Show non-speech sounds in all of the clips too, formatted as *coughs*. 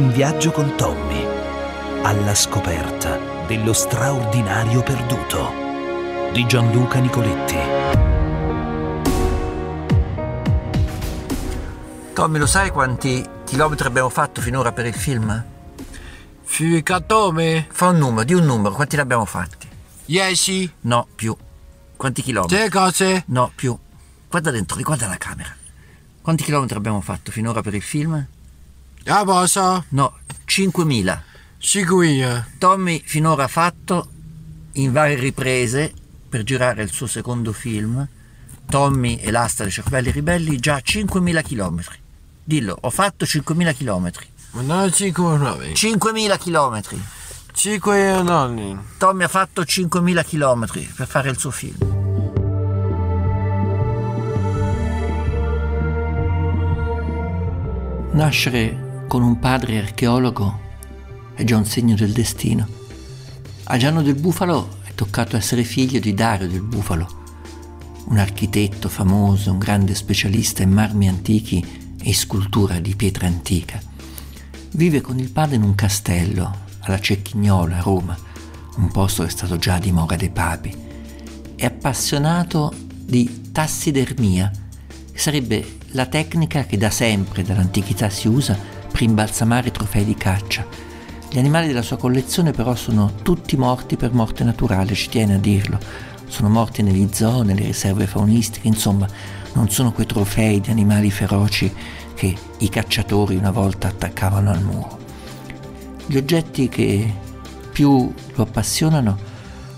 In viaggio con Tommy, alla scoperta dello straordinario perduto di Gianluca Nicoletti. Tommy, lo sai quanti chilometri abbiamo fatto finora per il film? Fica Tommy? Fa un numero, di un numero, quanti ne abbiamo fatti? 10? No, più. Quanti chilometri? Te cose? No, più. Guarda dentro, riguarda la camera. Quanti chilometri abbiamo fatto finora per il film? A posto? No, 5.000. Sicuro. Tommy finora ha fatto, in varie riprese, per girare il suo secondo film, Tommy e l'asta dei cervelli ribelli, già 5.000 chilometri. Dillo, ho fatto 5.000 chilometri. Ma non 5 9. 5.000 chilometri. 5 nonni. Tommy ha fatto 5.000 chilometri per fare il suo film. Nascere con un padre archeologo è già un segno del destino. A Gianno del Bufalo è toccato essere figlio di Dario del Bufalo, un architetto famoso, un grande specialista in marmi antichi e scultura di pietra antica. Vive con il padre in un castello alla Cecchignola, a Roma, un posto che è stato già dimora dei papi. È appassionato di tassidermia, che sarebbe la tecnica che da sempre, dall'antichità, si usa i trofei di caccia. Gli animali della sua collezione però sono tutti morti per morte naturale, ci tiene a dirlo. Sono morti negli zoo, nelle riserve faunistiche, insomma, non sono quei trofei di animali feroci che i cacciatori una volta attaccavano al muro. Gli oggetti che più lo appassionano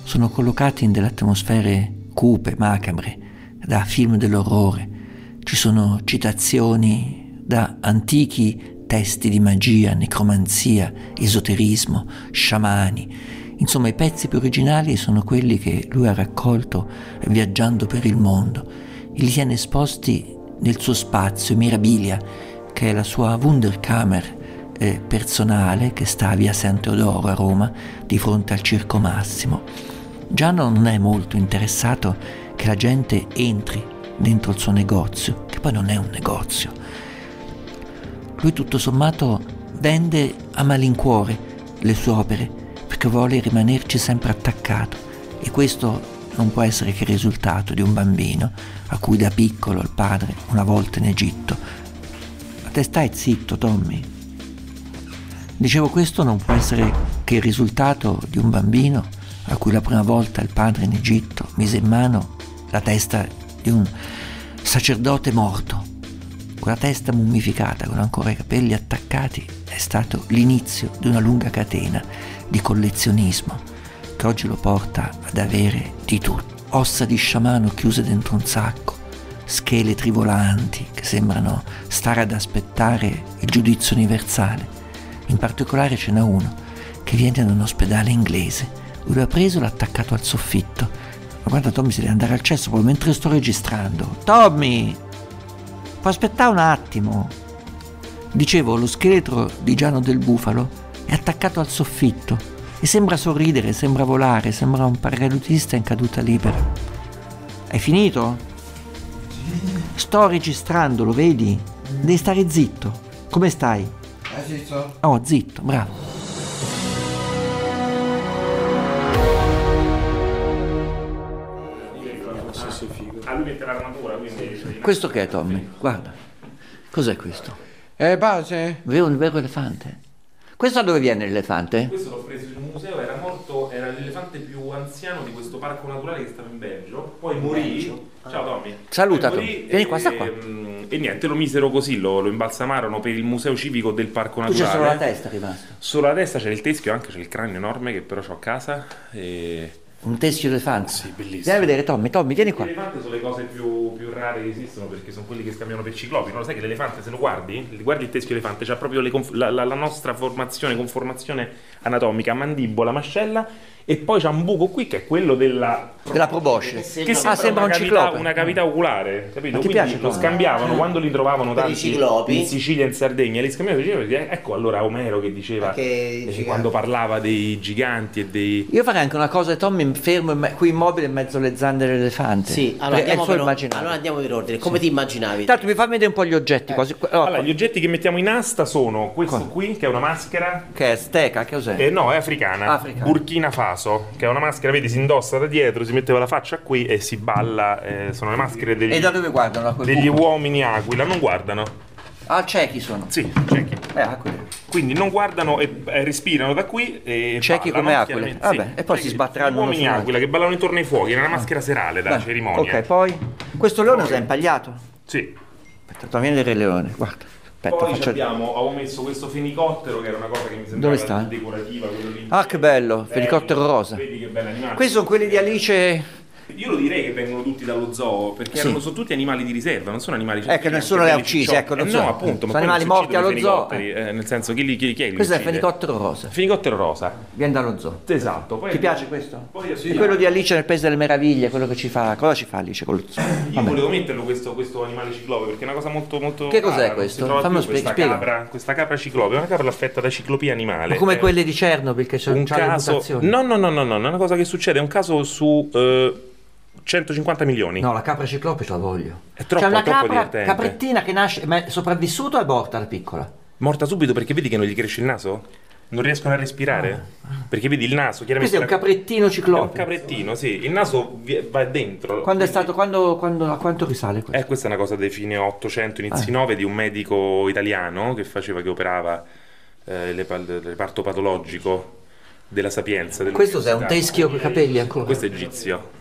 sono collocati in delle atmosfere cupe, macabre, da film dell'orrore. Ci sono citazioni da antichi testi di magia, necromanzia, esoterismo, sciamani. Insomma, i pezzi più originali sono quelli che lui ha raccolto viaggiando per il mondo e li tiene esposti nel suo spazio, Mirabilia, che è la sua Wunderkammer eh, personale che sta a via San Teodoro a Roma, di fronte al Circo Massimo. Giano non è molto interessato che la gente entri dentro il suo negozio, che poi non è un negozio. Lui tutto sommato vende a malincuore le sue opere perché vuole rimanerci sempre attaccato e questo non può essere che il risultato di un bambino a cui da piccolo il padre, una volta in Egitto, ma te stai zitto Tommy. Dicevo questo non può essere che il risultato di un bambino a cui la prima volta il padre in Egitto mise in mano la testa di un sacerdote morto. Quella testa mummificata con ancora i capelli attaccati è stato l'inizio di una lunga catena di collezionismo che oggi lo porta ad avere di tutto. Ossa di sciamano chiuse dentro un sacco, scheletri volanti che sembrano stare ad aspettare il giudizio universale. In particolare ce n'è uno che viene da un ospedale inglese. Lui l'ha preso e l'ha attaccato al soffitto. Ma guarda Tommy si deve andare al cesso proprio mentre sto registrando. Tommy! Puoi aspettare un attimo? Dicevo, lo scheletro di Giano del Bufalo è attaccato al soffitto e sembra sorridere, sembra volare, sembra un paracadutista in caduta libera. Hai finito? Sto registrando, lo vedi? Devi stare zitto. Come stai? Eh, zitto. Oh, zitto, bravo. Ah, lui mette l'armatura, quindi... Questo che è, Tommy? Guarda. Cos'è questo? Eh, pace? Vero un vero elefante? Questo da dove viene l'elefante? Questo l'ho preso in un museo, era morto, era l'elefante più anziano di questo parco naturale che stava in Belgio, poi morì. Ciao Tommy. Saluta, Tommy. Vieni e- qua, sta qua. E niente, lo misero così, lo, lo imbalsamarono per il museo civico del parco Tu c'è naturale. solo la testa rimasta. Solo la testa, c'è il teschio, anche c'è il cranio enorme che però ho a casa. E... Un teschio elefante. Sì, bellissimo. Vieni a vedere, Tommy. Tommy, vieni Gli qua. elefanti sono le cose più, più rare che esistono perché sono quelli che scambiano per ciclopi. No? Lo sai che l'elefante, se lo guardi, guardi il teschio elefante, c'ha proprio le conf- la, la- la nostra formazione, conformazione anatomica, mandibola, mascella e poi c'è un buco qui che è quello della Della proboscide. che sembra, ah, sembra una, un cavità, ciclope. una cavità oculare, capito? Ma ti Quindi piace lo scambiavano quando li trovavano Per tanti in Sicilia e in Sardegna, li scambiavano dicevano, ecco allora Omero che diceva Perché eh, quando parlava dei giganti e dei Io farei anche una cosa, Tommy, mi fermo qui immobile in mezzo alle zanne dell'elefante. Sì, allora Perché andiamo, per, allora andiamo per ordine. Come ti immaginavi? Intanto mi fa vedere un po' gli oggetti, quasi- oh, Allora, gli oggetti che mettiamo in asta sono questo qui, che è una maschera. che è steca, che cos'è? Eh, no, è africana. Africana. Burkina Faso, che è una maschera, vedi, si indossa da dietro, si metteva la faccia qui e si balla. eh, sono le maschere degli, E da dove guardano? Degli uomini aquila. Non guardano. Ah, ciechi sono. Sì, ciechi. Eh, aquile. Quindi non guardano e, e respirano da qui e Ciechi come aquile. Vabbè, e poi si Ciechi, sbatteranno gli uomini aquila che ballano intorno ai fuochi, è una maschera serale da cerimonia. Ok, poi questo leone è impagliato. Sì. Aspetta, vedere il leone. Guarda. Aspetta, Poi faccio... abbiamo, avevo messo questo fenicottero che era una cosa che mi sembrava Dove sta? decorativa, quello lì. Ah, che bello, fenicottero rosa. Vedi che bello animale. Questi sono quelli di Alice. Io lo direi che vengono tutti dallo zoo, perché Sì. erano, sono tutti animali di riserva, non sono animali Eh, che nessuno li ha uccisi, ecco, eh, zoo. No, appunto, Sono ma animali morti allo zoo, fenicotteri, eh, nel senso, chi, li, chi, chi è li Questo è il uccide? fenicottero rosa. Fenicottero rosa. Viene dallo zoo. Esatto. Poi Ti piace questo? Poi È abbiamo- quello di Alice nel Paese delle Meraviglie, quello che ci fa. Cosa ci fa Alice con lo zoo? Io Vabbè. volevo metterlo questo, questo animale ciclope perché è una cosa molto molto Che cos'è non questo? Fammi più spiega- questa capra, questa capra ciclope, è una capra affetta da ciclopia animale. Ma come È quelle di Chernobyl che c'è un caso? No, no, no, no, no, è una cosa che succede, è un caso su eh, 150 milioni. No, la capra ciclope ce la voglio. È troppo- C'è una troppo capra, divertente. caprettina che nasce, ma è sopravvissuta o è morta da piccola? Morta subito perché vedi che non gli cresce il naso? Non riescono a respirare? Perché vedi il naso, chiaramente Ah. Questo è un la- caprettino è un ciclope. caprettino, sì, il naso va dentro. Quando è stato, quando, quando, a quanto risale questo? Eh, questa è una cosa dei fine 800, inizi Ah. 9 di un medico italiano che faceva, che operava eh, le- il reparto patologico della Sapienza. Questo è un teschio con i capelli ancora. Questo è egizio.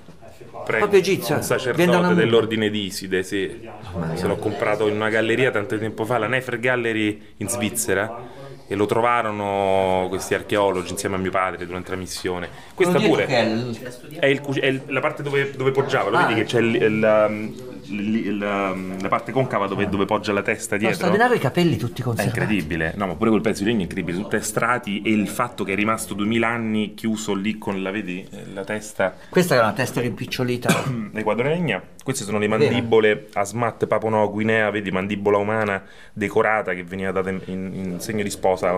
Prego. Proprio egizio? Un Viene da sacerdote una- dell'ordine di Iside, sì. Se l'ho comprato in una galleria tanto tempo fa, la Nefer Gallery in Svizzera. E lo trovarono questi archeologi insieme a mio padre durante la missione. Questa pure è il- è, il è la parte dove, dove poggiava, lo Ah. vedi che c'è il- il- la, il- la- parte concava dove, dove poggia la testa No, dietro. straordinario i capelli tutti È conservati. incredibile, no, ma pure quel pezzo di legno è incredibile, tutte strati e il fatto che è rimasto 2000 anni chiuso lì con la, vedi, la testa Questa era una testa rimpicciolita. *clears throat* nei quadrolegna. Queste sono le mandibole Asmat Papono Guinea, vedi, mandibola umana decorata che veniva data in, in- segno di sposa.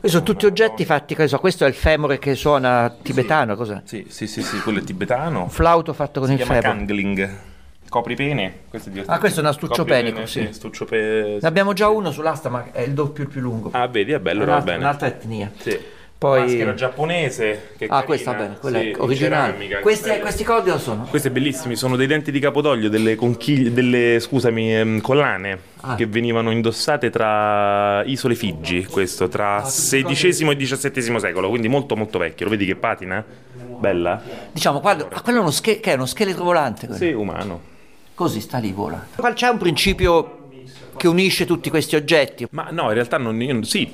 Questi sono tutti oggetti fatti, so, questo è il femore che suona tibetano, cos'è? Sì, sì, sì, sì, quello è tibetano. Un flauto fatto con Si il chiama femore. Kangling. Copripene. Questo è divertente. Ah, questo è un astuccio Copripene, penico, sì. Stuccio pe- Ne abbiamo già uno sull'asta, ma è il doppio il più lungo. Ah, vedi, è bello, va un'altra, bene. un'altra etnia. Sì. Poi- Maschera giapponese. Che Ah, carina, questa va bene, quella sì, è in originale. ceramica, Questi, belle. questi cordi lo sono? Questi bellissimi, sono dei denti di capodoglio, delle conchiglie, delle, scusami, ehm, collane Ah. che venivano indossate tra isole Figi, questo, tra XVI e XVII secolo, quindi molto molto vecchio. Lo vedi che patina? Bella? Diciamo, guarda, ah, quello è uno, sche- che è uno scheletro volante. quello. Sì, umano. Così sta lì, vola. C'è un principio che unisce tutti questi oggetti. Ma no, in realtà non, io- sì,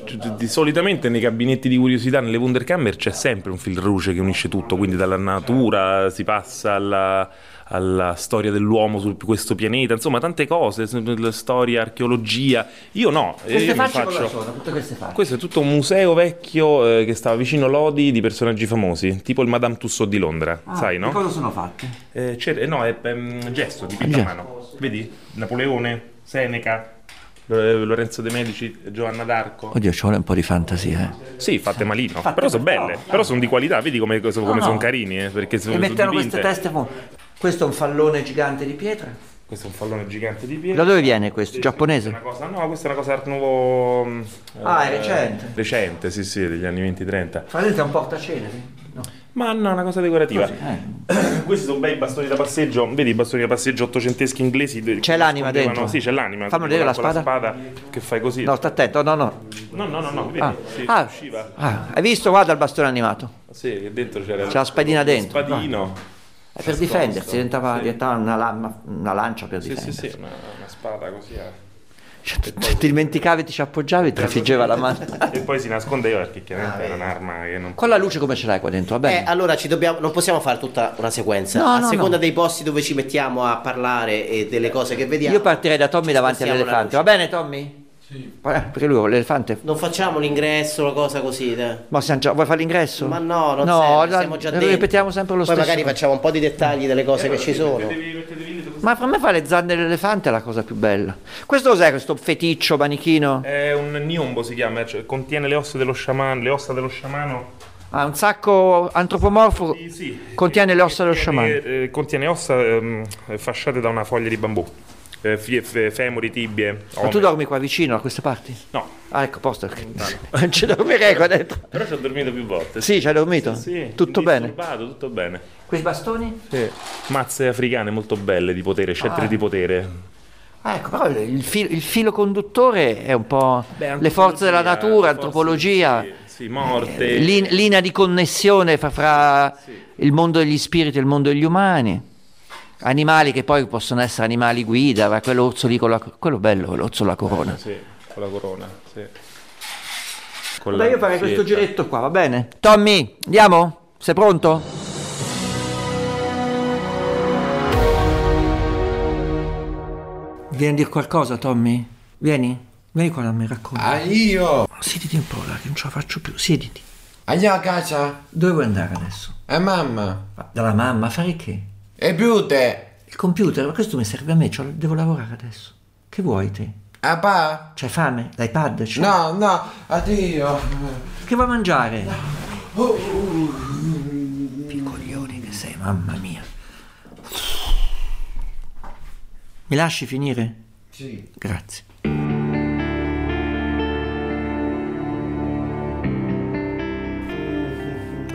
solitamente nei gabinetti di curiosità, nelle Wunderkammer c'è sempre un fil rouge che unisce tutto, quindi dalla natura si passa alla, alla storia dell'uomo su questo pianeta, insomma tante cose, storia, archeologia. Io no, eh, Queste io faccio... sono? Tutte queste facce. Questo è tutto un museo vecchio eh, che stava vicino Lodi di personaggi famosi, tipo il Madame Tussauds di Londra, Ah, sai di no? cosa sono fatte? Eh, c'è- eh, no, è ehm, gesto, dipinto a Gesto. mano. Vedi? Napoleone, Seneca, Lo- Lorenzo De Medici, Giovanna d'Arco. Oddio, ci vuole un po' di fantasia, eh. Sì, fatte malino, Fatte però sono belle, no, però sono di qualità, vedi come, come No, no. sono carini, eh, perché sono, E sono mettono dipinte. queste teste. Questo è un fallone gigante di pietra. Questo è un fallone gigante di Da pietra. dove viene questo? Giapponese? questa è una cosa- no, questa è una cosa art nouveau. mm, Ah, eh, è recente. Recente, sì, sì, degli anni 20-30. Fra l'altro è un portaceneri. No. Ma no, è una cosa decorativa. Così, eh. *clears throat* Questi sono bei bastoni da passeggio, vedi i bastoni da passeggio ottocenteschi inglesi. C'è l'anima dentro? Sì, c'è l'anima. Fammi vedere la con spada. che fai così. No, sta attento, no, no. no, no, no, no, vedi? Ah, Sì, ah, usciva. ah, hai visto? Guarda il bastone animato. Sì, che dentro c'era C'è la spadina dentro. Spadino. È per Nascosto. difendersi, diventava, Sì. diventava una, lama- una lancia per Sì, sì, difendersi. sì, una, una spada così. eh. Cioè, tu- tu ti dimenticavi, ti ci appoggiavi e ti figgeva la mano. *laughs* e poi si nascondeva perché chiaramente era un'arma che non. Con la luce come ce l'hai qua dentro? Va Eh, bene. allora ci dobbiamo, non possiamo fare tutta una sequenza. No, a no, seconda no. dei posti dove ci mettiamo a parlare e delle cose che vediamo. Io partirei da Tommy davanti la all'elefante. Va bene, Tommy? Sì. Eh, perché lui l'elefante... Non facciamo l'ingresso, una cosa così. dai. Ma siamo già... vuoi fare l'ingresso? Ma no, non no, serve, la- siamo già dentro. ripetiamo sempre lo Poi stesso. magari facciamo un po' di dettagli delle cose che ci sono. Ma per me fare le zanne dell'elefante è la cosa più bella. Questo cos'è questo feticcio manichino? È un niombo si chiama, cioè contiene le ossa dello sciamano, le ossa dello sciamano. Ah, un sacco antropomorfo Sì, sì. contiene le ossa dello sciamano. eh, contiene ossa ehm, fasciate da una foglia di bambù. Eh, femori, tibie. Ma tu dormi qua vicino a queste parti? No, Ah, ecco, posto. *laughs* Non ci dormirei qua dentro. però ci ho dormito più volte. Sì, ci hai dormito? Sì, Tutto bene? tutto bene. Quei bastoni? Mazze africane molto belle di potere, scettri Ah. di potere. Ah, ecco, però il, filo, il filo conduttore è un po' Beh, le forze della natura, antropologia, Sì, sì, morte. eh, lin- linea di connessione fra, fra il mondo degli spiriti e il mondo degli umani. Animali che poi possono essere animali guida, ma quell'orso lì con la, quello bello, l'orso la corona. Sì, con la corona, sì. Con Beh, la io farei questo giretto qua, va bene? Tommy, andiamo? Sei pronto? Vieni a dire qualcosa, Tommy? Vieni? Vieni qua da me, racconta. Ah, io? Siediti un po' là, che non ce la faccio più. Siediti. Andiamo a casa? Dove vuoi andare adesso? E mamma? Ma Dalla mamma, a fare che? E più te? Il computer, ma questo mi serve a me, cioè, devo lavorare adesso. Che vuoi te? A pa? C'hai fame? L'iPad? c'è? No, no, addio. Che vuoi mangiare? Piccolioni che sei, mamma mia. Mi lasci finire? Sì. Grazie.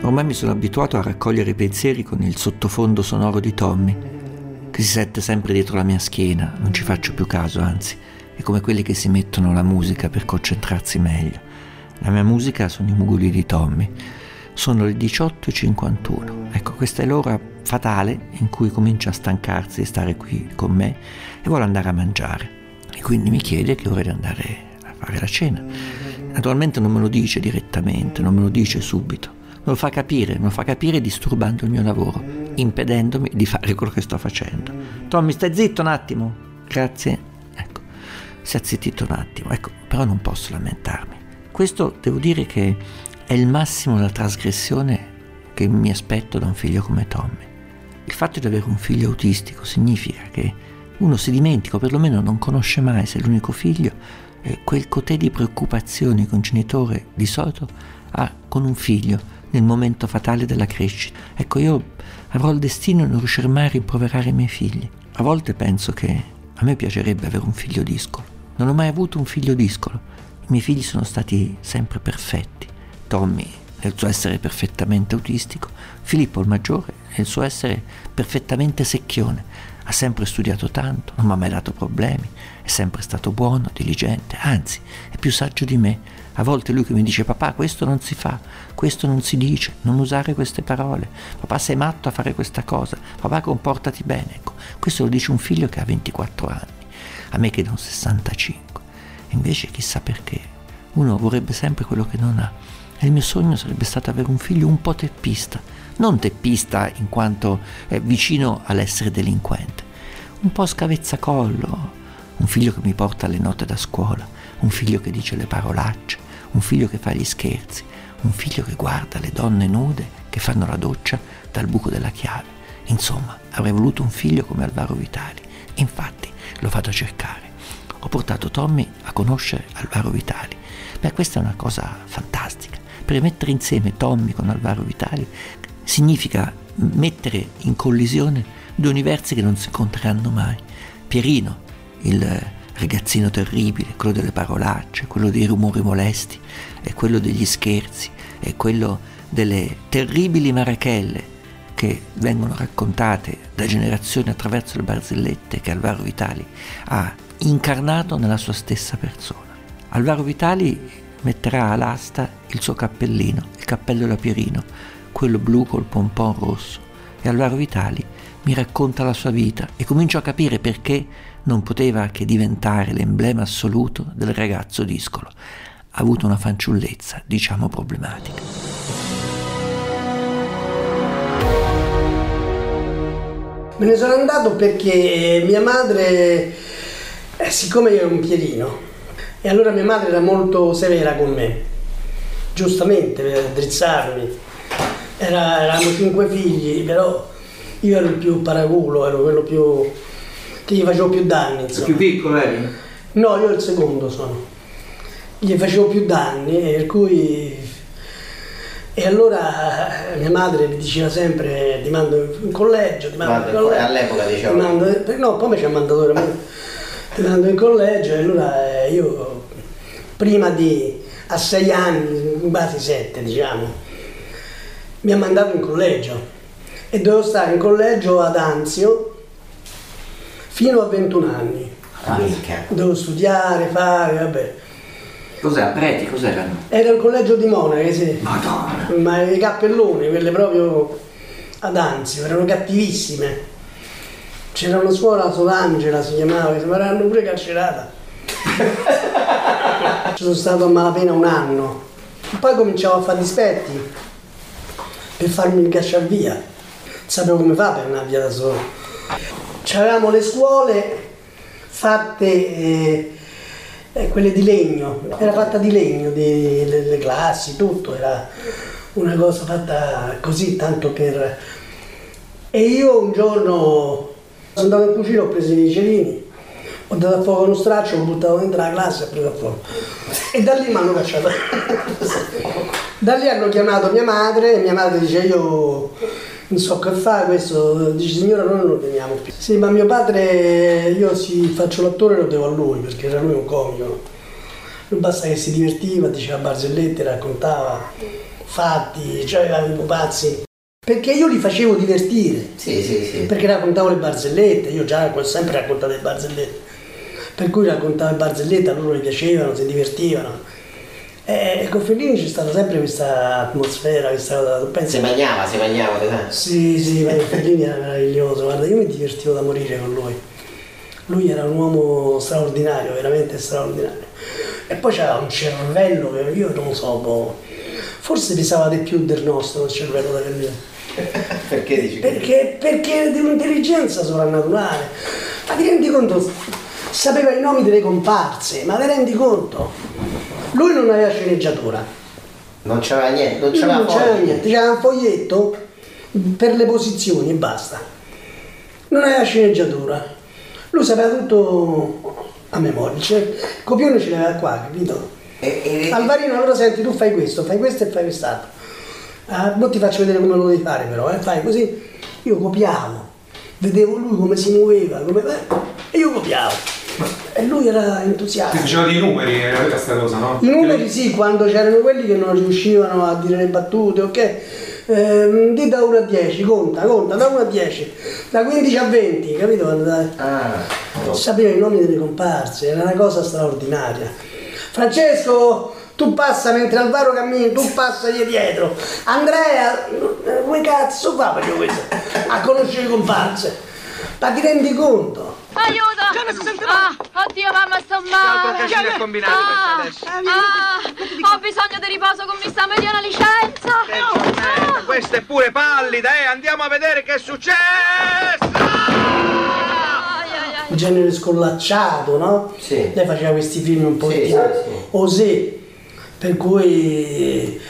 Ormai mi sono abituato a raccogliere i pensieri con il sottofondo sonoro di Tommy, che si sente sempre dietro la mia schiena, non ci faccio più caso, anzi, è come quelli che si mettono la musica per concentrarsi meglio. La mia musica sono i mugoli di Tommy. Sono le 18.51. Ecco, questa è l'ora fatale in cui comincia a stancarsi di stare qui con me e vuole andare a mangiare. E quindi mi chiede che ora di andare a fare la cena. Naturalmente non me lo dice direttamente, non me lo dice subito. Lo fa capire, lo fa capire disturbando il mio lavoro, impedendomi di fare quello che sto facendo. Tommy, stai zitto un attimo. Grazie. Ecco, si è zittito un attimo. Ecco, però non posso lamentarmi. Questo devo dire che è il massimo della trasgressione che mi aspetto da un figlio come Tommy. Il fatto di avere un figlio autistico significa che uno si dimentica, o perlomeno non conosce mai se è l'unico figlio, quel cotè di preoccupazioni che un genitore di solito ha con un figlio nel momento fatale della crescita. Ecco, io avrò il destino di non riuscire mai a rimproverare i miei figli. A volte penso che a me piacerebbe avere un figlio discolo. Non ho mai avuto un figlio discolo. I miei figli sono stati sempre perfetti. Tommy nel suo essere perfettamente autistico, Filippo il maggiore nel suo essere perfettamente secchione. Ha sempre studiato tanto, non mi ha mai dato problemi, è sempre stato buono, diligente, anzi è più saggio di me. A volte lui che mi dice papà questo non si fa, questo non si dice, non usare queste parole, papà sei matto a fare questa cosa, papà comportati bene. Ecco, questo lo dice un figlio che ha 24 anni, a me che ne ho 65. Invece chissà perché, uno vorrebbe sempre quello che non ha. E il mio sogno sarebbe stato avere un figlio un po' teppista, non teppista in quanto è vicino all'essere delinquente, un po' scavezzacollo, un figlio che mi porta alle note da scuola, un figlio che dice le parolacce, un figlio che fa gli scherzi, un figlio che guarda le donne nude che fanno la doccia dal buco della chiave. Insomma, avrei voluto un figlio come Alvaro Vitali. Infatti, lo vado a cercare. Ho portato Tommy a conoscere Alvaro Vitali. Beh, questa è una cosa fantastica. Per mettere insieme Tommy con Alvaro Vitali significa mettere in collisione due universi che non si incontreranno mai. Pierino, il ragazzino terribile, quello delle parolacce, quello dei rumori molesti, e quello degli scherzi, e quello delle terribili marachelle che vengono raccontate da generazioni attraverso le barzellette che Alvaro Vitali ha incarnato nella sua stessa persona. Alvaro Vitali metterà all'asta il suo cappellino, il cappello da Pierino, quello blu col pompon rosso, e Alvaro Vitali mi racconta la sua vita e comincio a capire perché non poteva che diventare l'emblema assoluto del ragazzo discolo. Ha avuto una fanciullezza, diciamo, problematica. Me ne sono andato perché mia madre, eh, siccome io ero un pierino, E allora mia madre era molto severa con me, giustamente per drizzarmi. Era- eravamo cinque figli, però io ero il più paraculo, ero quello più che gli facevo più danni. Insomma. Più piccolo eri? No, io il secondo sono. Gli facevo più danni, per cui... E allora mia madre mi diceva sempre ti mando in collegio, ti mando in collegio. colle- all'epoca diceva. Ti mando- no, poi mi ci ha mandato veramente. Ti mando in collegio e allora eh, io prima di a sei anni, quasi sette diciamo, mi ha mandato in collegio e dovevo stare in collegio ad Anzio fino a 21 anni. Ah. Dovevo studiare, fare, vabbè. Cos'era? Preti, cos'erano? Era il collegio di Monache, sì. Madonna! Ma i cappelloni, quelle proprio ad Anzio, erano cattivissime. C'era una suora, Solangela si chiamava, che l'hanno pure carcerata. Ci *laughs* sono stato a malapena un anno. Poi cominciavo a fare dispetti per farmi cacciare via. Sapevo come fa per andare via da solo. C'avevamo le scuole fatte eh, eh, quelle di legno, era fatta di legno, di- le, le classi, tutto, era una cosa fatta così, tanto per... E io un giorno sono andato in cucina, ho preso i cerini, ho dato a fuoco uno straccio, l'ho buttato dentro la classe e ho preso a fuoco. E da lì mi hanno cacciato. *laughs* da lì hanno chiamato mia madre e mia madre dice io non so che fa questo, dice signora noi non lo teniamo più. Sì, ma mio padre, io si faccio l'attore lo devo a lui perché era lui un comico. Non basta che si divertiva, diceva barzellette, raccontava fatti, cioè aveva i pupazzi. Perché io li facevo divertire Sì, sì, sì. perché raccontavo le barzellette, io già ho sempre raccontato le barzellette, per cui raccontavo le barzellette, a loro gli piacevano, si divertivano. E con Fellini c'è stata sempre questa atmosfera, questa cosa, pensi? Si mangiava, si mangiava, te. Sì, sì, ma Fellini era meraviglioso, guarda, io mi divertivo da morire con lui. Lui era un uomo straordinario, veramente straordinario. E poi c'era un cervello che io non so, boh, forse pesava di più del nostro il cervello da Fellini. *laughs* Perché dici. Perché, perché di un'intelligenza sovrannaturale. Ma ti rendi conto? Sapeva i nomi delle comparse, ma ti rendi conto? Lui non aveva sceneggiatura. Non c'aveva niente, non c'aveva non c'era niente, c'era un foglietto per le posizioni e basta. Non aveva sceneggiatura. Lui sapeva tutto a memoria. Cioè, copione ce l'aveva qua, capito? E, e- Alvarino, allora senti, tu fai questo, fai questo e fai quest'altro. Ah, mo ti faccio vedere come lo devi fare però, eh? fai così. Io copiavo, vedevo lui come si muoveva, come... eh, e io copiavo. E lui era Ti entusiasta. faceva dei numeri, era questa cosa, no? I numeri sì, quando c'erano quelli che non riuscivano a dire le battute, ok? Ehm, di da 1 a 10, conta, conta, da 1 a 10, da 15 a 20, capito? Ah, sapeva i nomi delle comparse, era una cosa straordinaria. Francesco, tu passa mentre Alvaro cammina, tu passa di dietro. Andrea, eh, come cazzo fa per questo? A conoscere le comparse. Ma ti rendi conto? Aiuto! Ah, oddio mamma sto male! casino è combinato ah, questo ah, ho bisogno di riposo con mi sta medio una licenza! Ah, Questa è pure pallida, eh! Andiamo a vedere che è successo! Un genere scollacciato, no? Sì. Lei faceva questi film un po' Sì, sì, sì. osè, per cui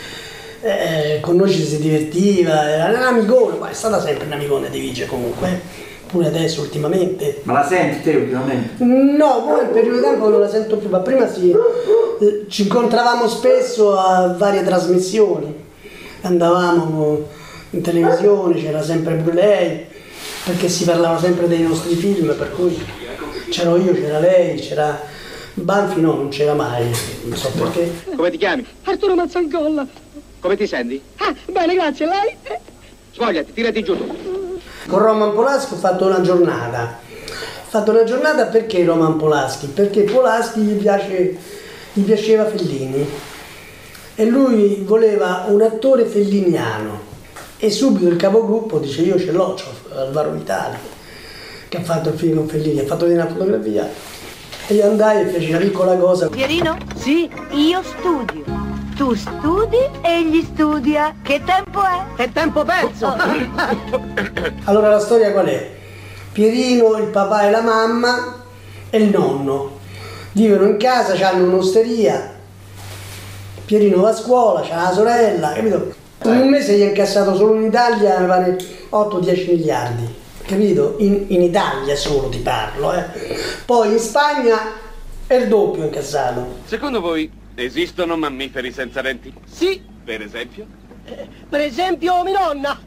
eh, con noi ci si divertiva, era un amicone, ma è stata sempre un amicone di Vice comunque, eh. Pure adesso ultimamente. Ma la senti te ultimamente? No, poi in periodo di tempo non la sento più, ma prima sì, eh, ci incontravamo spesso a varie trasmissioni, andavamo in televisione, c'era sempre pure lei, perché si parlava sempre dei nostri film, per cui c'ero io, c'era lei, c'era Banfi no, non c'era mai, non so perché. Come ti chiami? Arturo Mazzancolla. Come ti senti? Ah, bene, grazie, lei? Svogliati, tirati giù tu. Con Roman Polaschi ho fatto una giornata. Ho fatto una giornata perché Roman Polaschi? Perché Polaschi gli, piace, gli piaceva Fellini e lui voleva un attore felliniano e subito il capogruppo dice io ce l'ho, c'ho Alvaro Vitali che ha fatto il film con Fellini, ha fatto una fotografia e io andai e feci una piccola cosa. Pierino? Sì, io studio. Tu studi e egli studia. Che tempo è? Che tempo perso! *coughs* allora la storia qual è? Pierino, il papà e la mamma e il nonno. vivono in casa, hanno un'osteria, Pierino va a scuola, c'ha la sorella, capito? In un mese gli ha incassato solo in Italia, mi pare 8-10 miliardi, capito? In, in Italia solo ti parlo, eh. Poi in Spagna è il doppio incassato. Secondo voi esistono mammiferi senza denti? Sì, Per esempio? per esempio mia nonna. *laughs*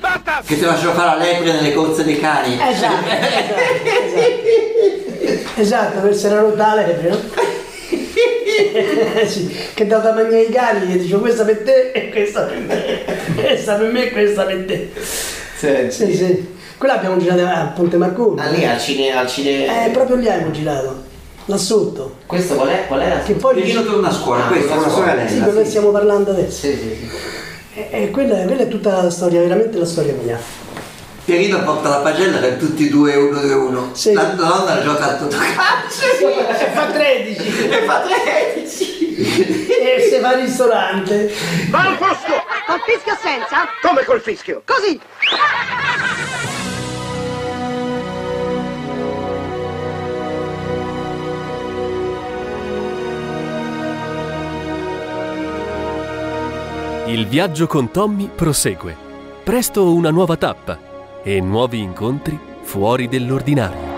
Basta! Che ti lasciano fare la lepre nelle corse dei cani. Esatto, esatto, esatto. Esatto, per essere rotta la lepre, no? sì, che dà da mangiare ai cani e dice questa per te e questa per me. Questa per me e questa per te. Sì, Sì, sì. Quella abbiamo girato a Ponte Marconi. Ah, lì al cine... Al cine... Eh, proprio lì abbiamo girato. Là sotto. Questo qual è? Qual era? Che poi Pierino torna a scuola, Ah, questa è una sorella. Sì, quello che stiamo parlando adesso. Sì, sì, sì. E, e quella, quella è tutta la storia, veramente la storia mia. Pierino porta la pagella per tutti e due uno e uno. Sì. La nonna gioca a tutto cazzo. E fa 13 E fa 13. e se fa il ristorante. Va al posto! Col fischio senza? Come col fischio? Così. Il viaggio con Tommy prosegue. Presto una nuova tappa e nuovi incontri fuori dell'ordinario.